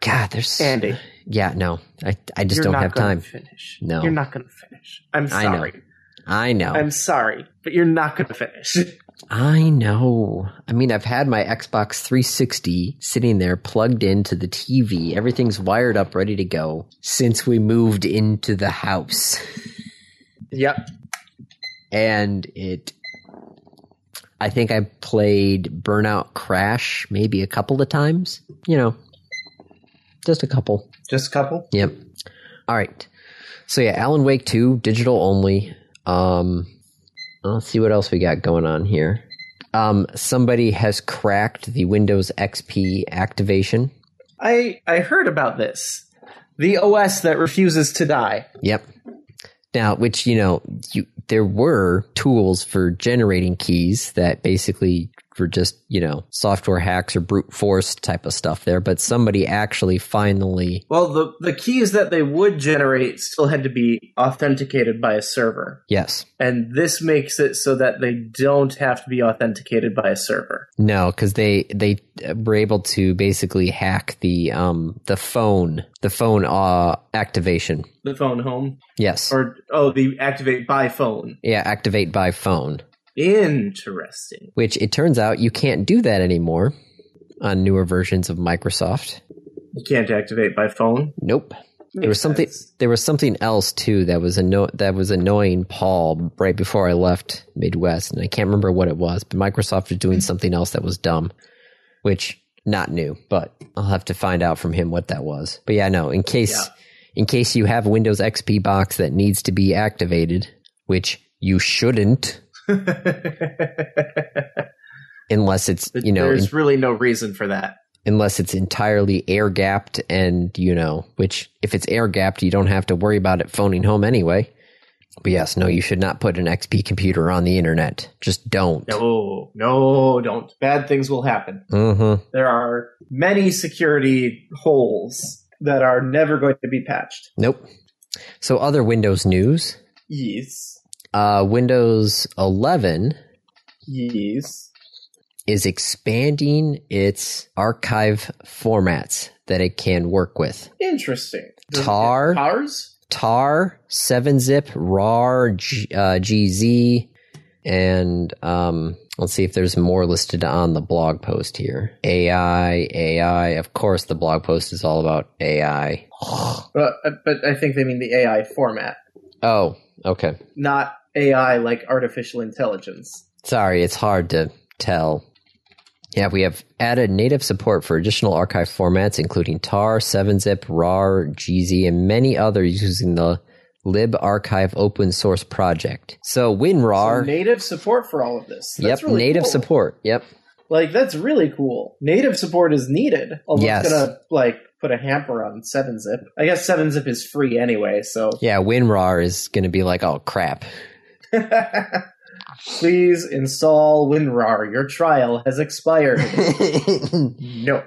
God, there's Andy, Yeah, no, I I just you're don't have time. finish. No. You're not going to finish. I'm I know. sorry. I know. I'm sorry, but you're not going to finish. I know. I mean, I've had my Xbox 360 sitting there plugged into the TV. Everything's wired up, ready to go since we moved into the house. yep. And it. I think I played Burnout Crash maybe a couple of times. You know, just a couple. Just a couple. Yep. All right. So yeah, Alan Wake 2, digital only. Um let's see what else we got going on here. Um somebody has cracked the Windows XP activation. I I heard about this. The OS that refuses to die. Yep. Now, which you know, you there were tools for generating keys that basically were just, you know, software hacks or brute force type of stuff there, but somebody actually finally Well, the the keys that they would generate still had to be authenticated by a server. yes. And this makes it so that they don't have to be authenticated by a server. No, because they they were able to basically hack the um the phone the phone uh activation. The phone home Yes, or oh, the activate by phone. yeah, activate by phone. Interesting. Which it turns out you can't do that anymore on newer versions of Microsoft. You can't activate by phone. Nope. There was something. sense. There was something else too that was anno- that was annoying Paul right before I left Midwest, and I can't remember what it was. But Microsoft was doing something else that was dumb, which not new, but I'll have to find out from him what that was. But yeah, no. In case Yeah. in case you have a Windows XP box that needs to be activated, which you shouldn't, unless it's you know there's in- really no reason for that. unless it's entirely air gapped and you know which if it's air gapped you don't have to worry about it phoning home anyway but yes no you should not put an xp computer on the internet just don't No, no, don't. Bad things will happen. mm-hmm. There are many security holes that are never going to be patched. nope so other windows news Yes. Uh, windows 11 Yes. is expanding its archive formats that it can work with Interesting. Does Tar? Tars? tar 7-zip rar G, uh, gz and um, let's see if there's more listed on the blog post here ai ai of course the blog post is all about ai But, but I think they mean the AI format, oh okay not AI like artificial intelligence. sorry it's hard to tell yeah we have added native support for additional archive formats including tar 7zip rar gz and many others using the libarchive open source project so winrar So native support for all of this. That's yep, really native cool. support. Yep. Like that's really cool. Native support is needed. Although Yes. it's gonna like put a hamper on 7-zip. I guess 7-zip is free anyway, so Yeah, WinRAR is going to be like, oh crap. please install WinRAR. Your trial has expired. no.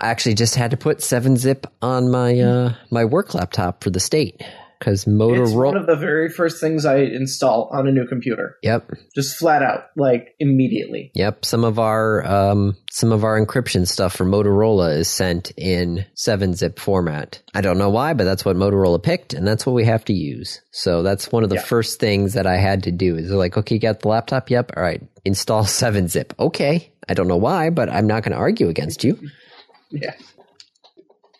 I actually just had to put 7-zip on my uh, my work laptop for the state because Motorola. It's one of the very first things I install on a new computer. Yep, Just flat out, like immediately. yep. Some of our um, some of our encryption stuff for Motorola is sent in seven zip format. I don't know why, but that's what Motorola picked, and that's what we have to use. So that's one of the Yeah. first things that I had to do. Is they're like, okay, you got the laptop? Yep. All right, install seven zip. Okay. I don't know why, but I'm not going to argue against you. Yeah.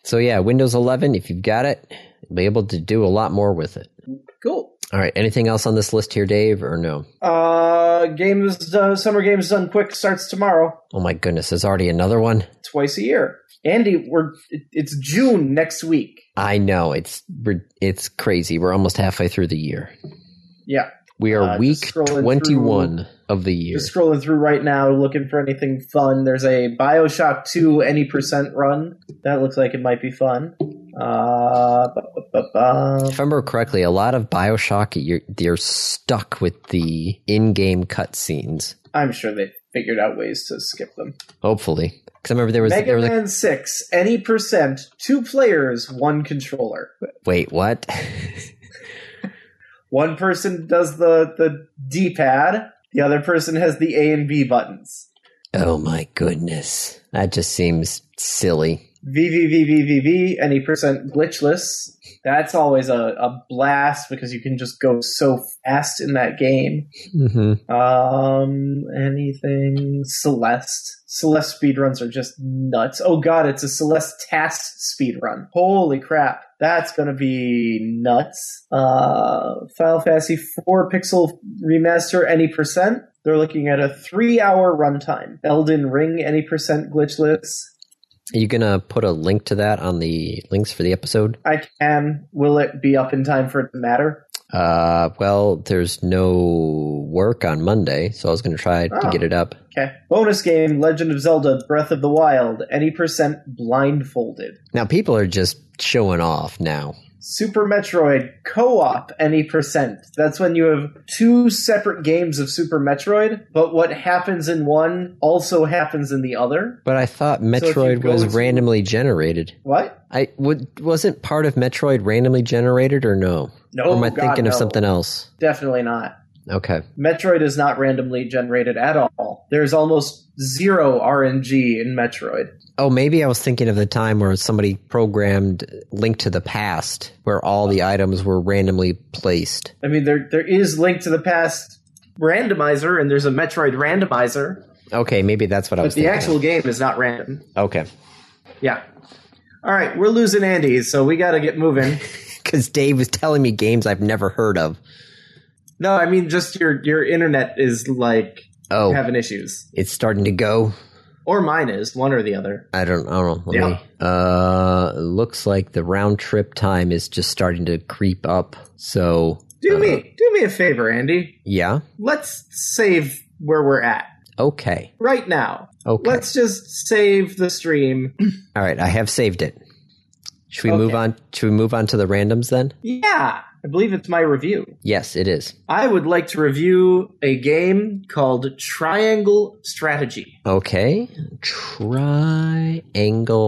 So yeah, Windows 11. If you've got it, be able to do a lot more with it. Cool. All right. Anything else on this list here, Dave, or no? Uh, games, uh, summer games done quick starts tomorrow, Oh my goodness, there's already another one. twice a year. Andy, we're it- it's June next week. I know it's it's crazy. We're almost halfway through the year. Yeah, We are Uh, week scrolling 21 of the year. just scrolling through right now, looking for anything fun. There's a Bioshock Two any percent run that looks like it might be fun. Uh, ba- ba- ba. If I remember correctly, a lot of Bioshock, you're, you're stuck with the in-game cutscenes. I'm sure they figured out ways to skip them. Hopefully, because I remember there was Mega there was a, Man Six any percent, two players, one controller. wait what? One person does the the D pad. The other person has the A and B buttons. oh my goodness, that just seems silly. VVVVVV, any percent glitchless. That's always a, a blast because you can just go so fast in that game. hmm Um, anything Celeste. Celeste speedruns are just nuts. Oh god, it's a Celeste TAS speedrun. Holy crap. That's gonna be nuts. Uh, Final Fantasy 4 Pixel Remaster, any percent. They're looking at a three hour runtime. Elden Ring, any percent glitchless. Are you gonna put a link to that on the links for the episode? I can. Will it be up in time for it to matter? Uh, well, there's no work on Monday, so I was try to Oh. get it up. Okay. Bonus game Legend of Zelda Breath of the Wild, any percent blindfolded. Now people are just showing off now. Super Metroid co op, any percent. That's when you have two separate games of Super Metroid, but what happens in one also happens in the other. But I thought Metroid go was to- randomly generated. What? I would wasn't part of Metroid randomly generated or no? No, or am I God, thinking of something else? Definitely not. Okay. Metroid is not randomly generated at all. There's almost zero RNG in Metroid. Oh, maybe I was thinking of the time where somebody programmed Link to the Past, where all the items were randomly placed. I mean, there there is Link to the Past randomizer, and there's a Metroid randomizer, Okay, maybe that's what I was. but the actual game is not random. okay, Yeah. All right, we're losing Andy, so we got to get moving. because Dave was telling me games I've never heard of. No, I mean just your your internet is like Oh, having issues, it's starting to go. or mine is one or the other. I don't, I don't know. Let Yeah. me. Uh, looks like the round trip time is just starting to creep up. So, Do uh, me do me a favor, Andy. yeah. Let's save where we're at Okay. right now. Okay. Let's just save the stream. All right. I have saved it. Should we move on? Should we move on to the randoms then? Yeah, I believe it's my review. Yes, it is. I would like to review a game called Triangle Strategy. Okay. Triangle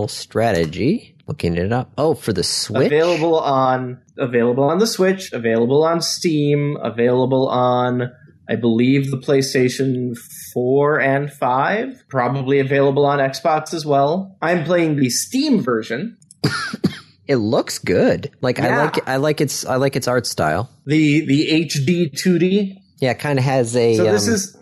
strategy. Looking it up. Oh, for the Switch. Available on available on the Switch, available on Steam, available on I believe the PlayStation 4 and 5, probably available on Xbox as well. I'm playing the Steam version. It looks good. Like I like I like its I like its art style. The the HD 2D. Yeah, kind of has a So this um, is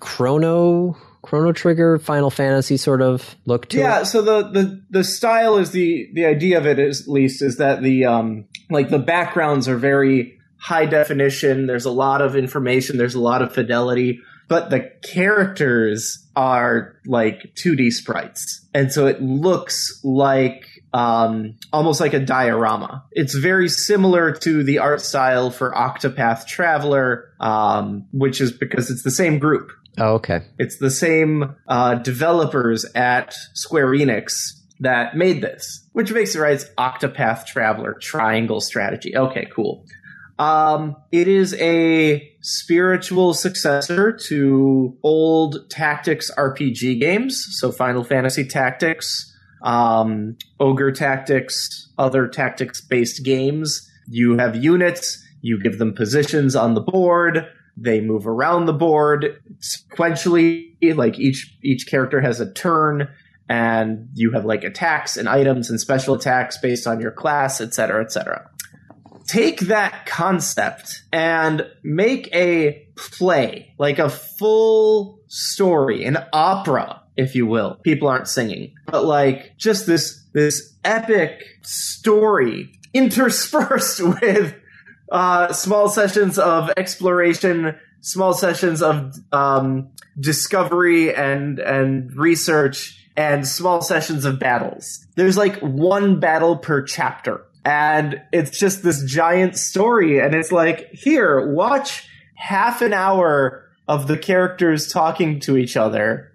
Chrono Chrono Trigger Final Fantasy sort of look to yeah it. so the, the the style is the the idea of it is, at least is that the um like the backgrounds are very high definition there's a lot of information there's a lot of fidelity but the characters are like 2d sprites and so it looks like um almost like a diorama it's very similar to the art style for octopath traveler um which is because it's the same group Oh, okay. it's the same uh, developers at Square Enix that made this, which makes it right. It's Octopath Traveler Triangle Strategy. Okay, cool. Um, it is a spiritual successor to old tactics RPG games, so Final Fantasy Tactics, um, Ogre Tactics, other tactics based games. you have units, you give them positions on the board, they move around the board sequentially, like each each character has a turn and you have like attacks and items and special attacks based on your class, etc., etc. Take that concept and make a play, like a full story, an opera, if you will. People aren't singing, but like just this this epic story interspersed with uh, small sessions of exploration, small sessions of um, discovery and and research, and small sessions of battles. There's like one battle per chapter, and it's just this giant story. And it's like, here, watch half an hour of the characters talking to each other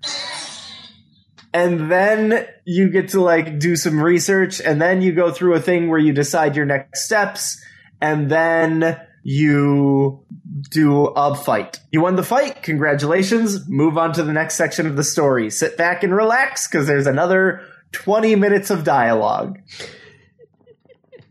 and then you get to like do some research and then you go through a thing where you decide your next steps and then you do a fight. You won the fight. Congratulations. Move on to the next section of the story. Sit back and relax because there's another 20 minutes of dialogue.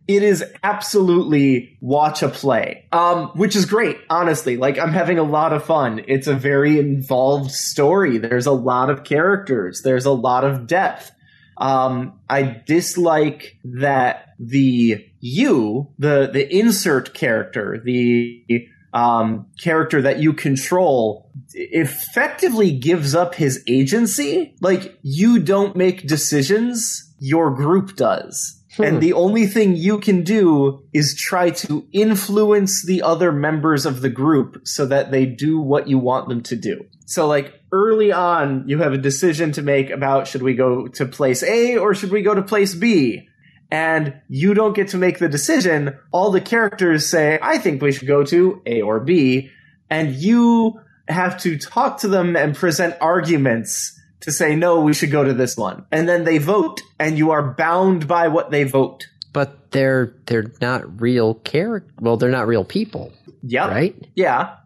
It is absolutely watch a play, um, which is great, honestly. Like, I'm having a lot of fun. It's a very involved story. There's a lot of characters, there's a lot of depth. Um, I dislike that the you, the the insert character, the um, character that you control, effectively gives up his agency. Like you don't make decisions, your group does. And hmm. the only thing you can do is try to influence the other members of the group so that they do what you want them to do. So, like, early on, you have a decision to make about should we go to place A or should we go to place B? And you don't get to make the decision. All the characters say, I think we should go to A or B. And you have to talk to them and present arguments to say, no, we should go to this one. And then they vote, and you are bound by what they vote. But they're they're not real character. Well, they're not real people. Yeah. Right? Yeah.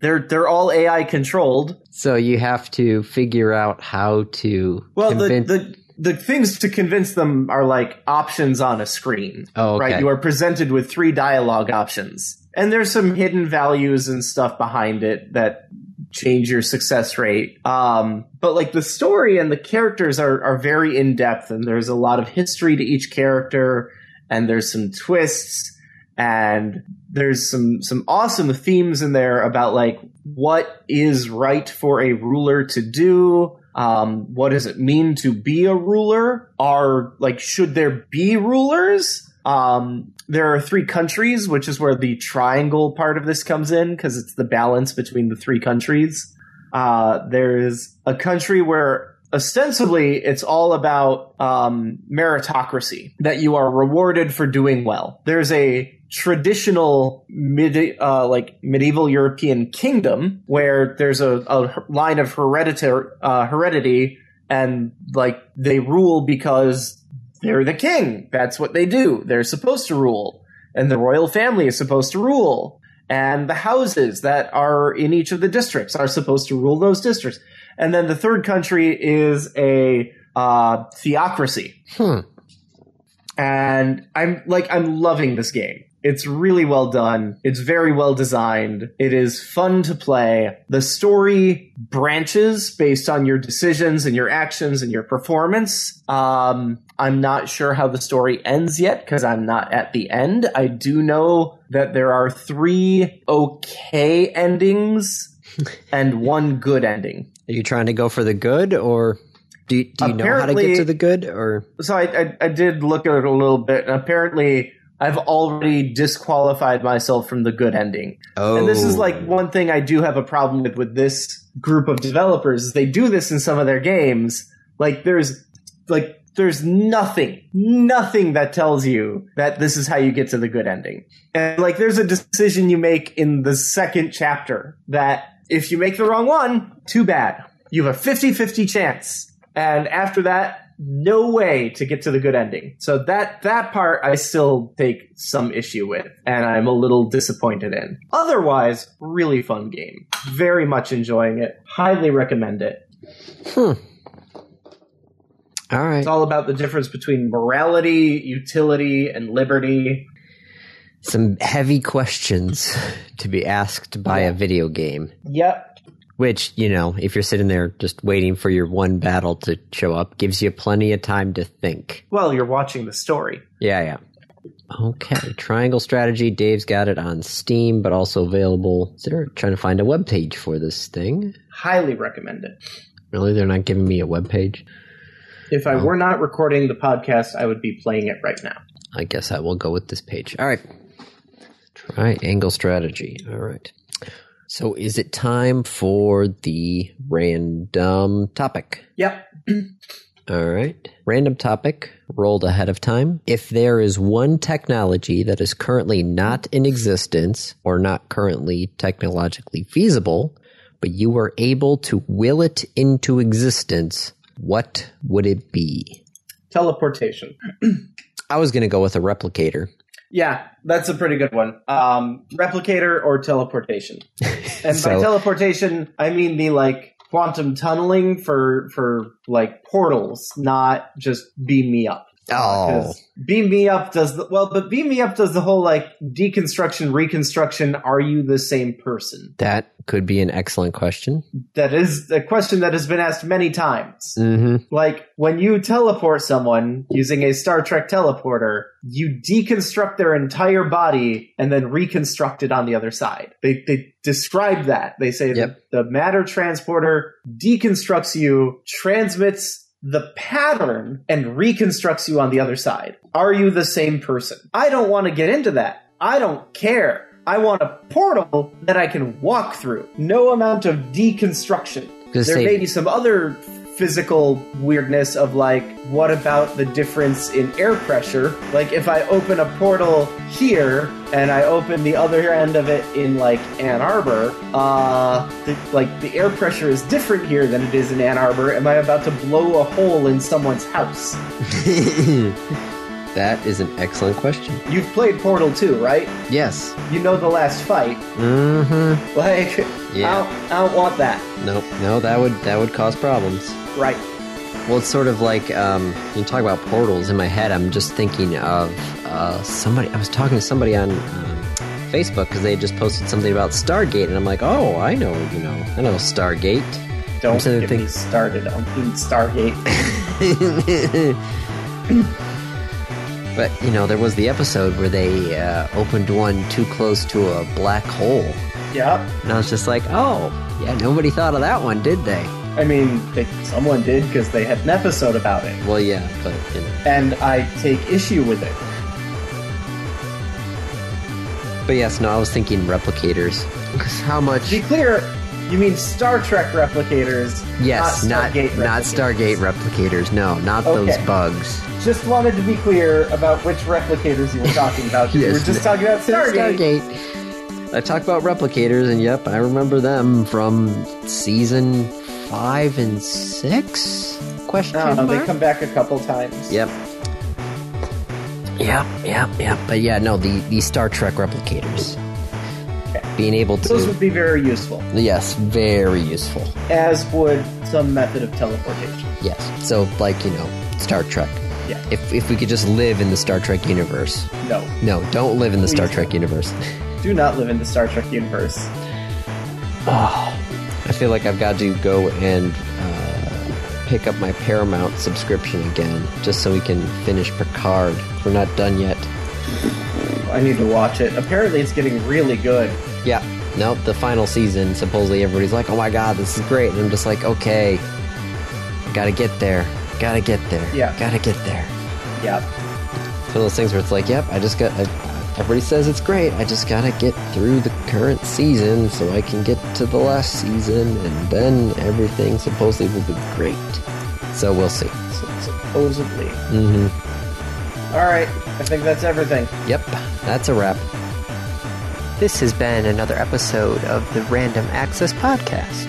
They're they're all AI controlled. So you have to figure out how to Well, convince. the, the the things to convince them are like options on a screen. Oh, okay. Right? You are presented with three dialogue options. And there's some hidden values and stuff behind it that change your success rate. Um, but like the story and the characters are, are very in depth and there's a lot of history to each character and there's some twists and there's some some awesome themes in there about like what is right for a ruler to do um, what does it mean to be a ruler are like should there be rulers um, there are three countries which is where the triangle part of this comes in because it's the balance between the three countries. Uh, there's a country where ostensibly it's all about um, meritocracy that you are rewarded for doing well. There's a traditional mid uh, like medieval European kingdom where there's a, a line of hereditary uh, heredity and like they rule because they're the king. That's what they do. They're supposed to rule, and the royal family is supposed to rule. And the houses that are in each of the districts are supposed to rule those districts. And then the third country is a uh, theocracy. hmm. And I'm like, I'm loving this game. It's really well done. It's very well designed. It is fun to play. The story branches based on your decisions and your actions and your performance. Um, I'm not sure how the story ends yet because I'm not at the end. I do know that there are three okay endings and one good ending. Are you trying to go for the good, or do you, do you know how to get to the good? Or So I, I, I did look at it a little bit, and apparently I've already disqualified myself from the good ending. oh, And this is like oh. one thing I do have a problem with with this group of developers. Is they do this in some of their games. Like there's like there's nothing, nothing that tells you that this is how you get to the good ending. And like there's a decision you make in the second chapter that if you make the wrong one, too bad. You have a 50-50 chance. And after that, no way to get to the good ending. So that that part I still take some issue with and I'm a little disappointed in. Otherwise, really fun game. Very much enjoying it. Highly recommend it. Hmm. All right. It's all about the difference between morality, utility, and liberty. Some heavy questions to be asked by a video game. Yep. Which, you know, if you're sitting there just waiting for your one battle to show up, gives you plenty of time to think. Well, you're watching the story. Yeah, yeah. Okay, Triangle Strategy. Dave's got it on Steam, but also available. Is there trying to find a web page for this thing? Highly recommend it. Really, they're not giving me a web page. If I oh. were not recording the podcast, I would be playing it right now. I guess I will go with this page. All right. Triangle strategy. All right. So is it time for the random topic? Yep. All right. Random topic rolled ahead of time. If there is one technology that is currently not in existence or not currently technologically feasible, but you were able to will it into existence, what would it be? Teleportation. I was going to go with a replicator. Yeah, that's a pretty good one. Um, replicator or teleportation. And So- by teleportation, I mean the like quantum tunneling for for like portals, not just beam me up. Oh, Beam me up does the well, but beam me up does the whole like deconstruction, reconstruction. Are you the same person? that could be an excellent question. That is a question that has been asked many times. Mm-hmm. Like when you teleport someone using a Star Trek teleporter, you deconstruct their entire body and then reconstruct it on the other side. They they describe that. They say Yep. that the matter transporter deconstructs you, transmits the pattern and reconstructs you on the other side. Are you the same person? I don't want to get into that. I don't care. I want a portal that I can walk through. No amount of deconstruction. There say- may be some other physical weirdness of like, what about the difference in air pressure? Like, if I open a portal here and I open the other end of it in like Ann Arbor, uh, the, like the air pressure is different here than it is in Ann Arbor. Am I about to blow a hole in someone's house? that is an excellent question. You've played Portal 2, right? Yes. You know the last fight. Mm-hmm. Like, Yeah. I, don't, I don't want that. Nope. No, that would that would cause problems. Right. Well, it's sort of like um, you talk about portals. In my head, I'm just thinking of uh, somebody. I was talking to somebody on um, Facebook because they had just posted something about Stargate, and I'm like, oh, I know, you know, I know Stargate. Don't get think- me started on Stargate. but you know, there was the episode where they uh, opened one too close to a black hole, yep. and I was just like, oh, yeah, nobody thought of that one, did they? I mean, they, someone did because they had an episode about it, Well, yeah, but you know. and I take issue with it. But yes, no, I was thinking replicators. 'Cause how much? To be clear, you mean Star Trek replicators? Yes, not Stargate not replicators. Stargate replicators. No, not those bugs. Just wanted to be clear about which replicators you were talking about. Yes, you were just talking about Stargate. Stargate. I talk about replicators, and yep, I remember them from season five and six. Question I don't know, they come back a couple times. Yep. Yep, yep, yep. But yeah, no, the, the Star Trek replicators. Okay. Being able to. Those would be very useful, yes, very useful. as would some method of teleportation. Yes. So, like, you know, Star Trek. Yeah. If, if we could just live in the Star Trek universe. No, No, don't live in the Star Trek universe. do not live in the Star Trek universe. Oh, I feel like I've got to go and uh, pick up my Paramount subscription again, just so we can finish Picard. We're not done yet. I need to watch it. Apparently, it's getting really good. Yeah, nope. The final season. Supposedly everybody's like, "Oh my god, this is great," and I'm just like, "Okay, gotta get there. Gotta get there. Yeah. gotta get there." Yeah. It's one of those things where it's like, "Yep, I just got." I, everybody says it's great. I just gotta get through the current season so I can get to the last season, and then everything supposedly will be great. So we'll see. So, supposedly. Mm-hmm. All right. I think that's everything. Yep, that's a wrap. This has been another episode of the Random Access Podcast.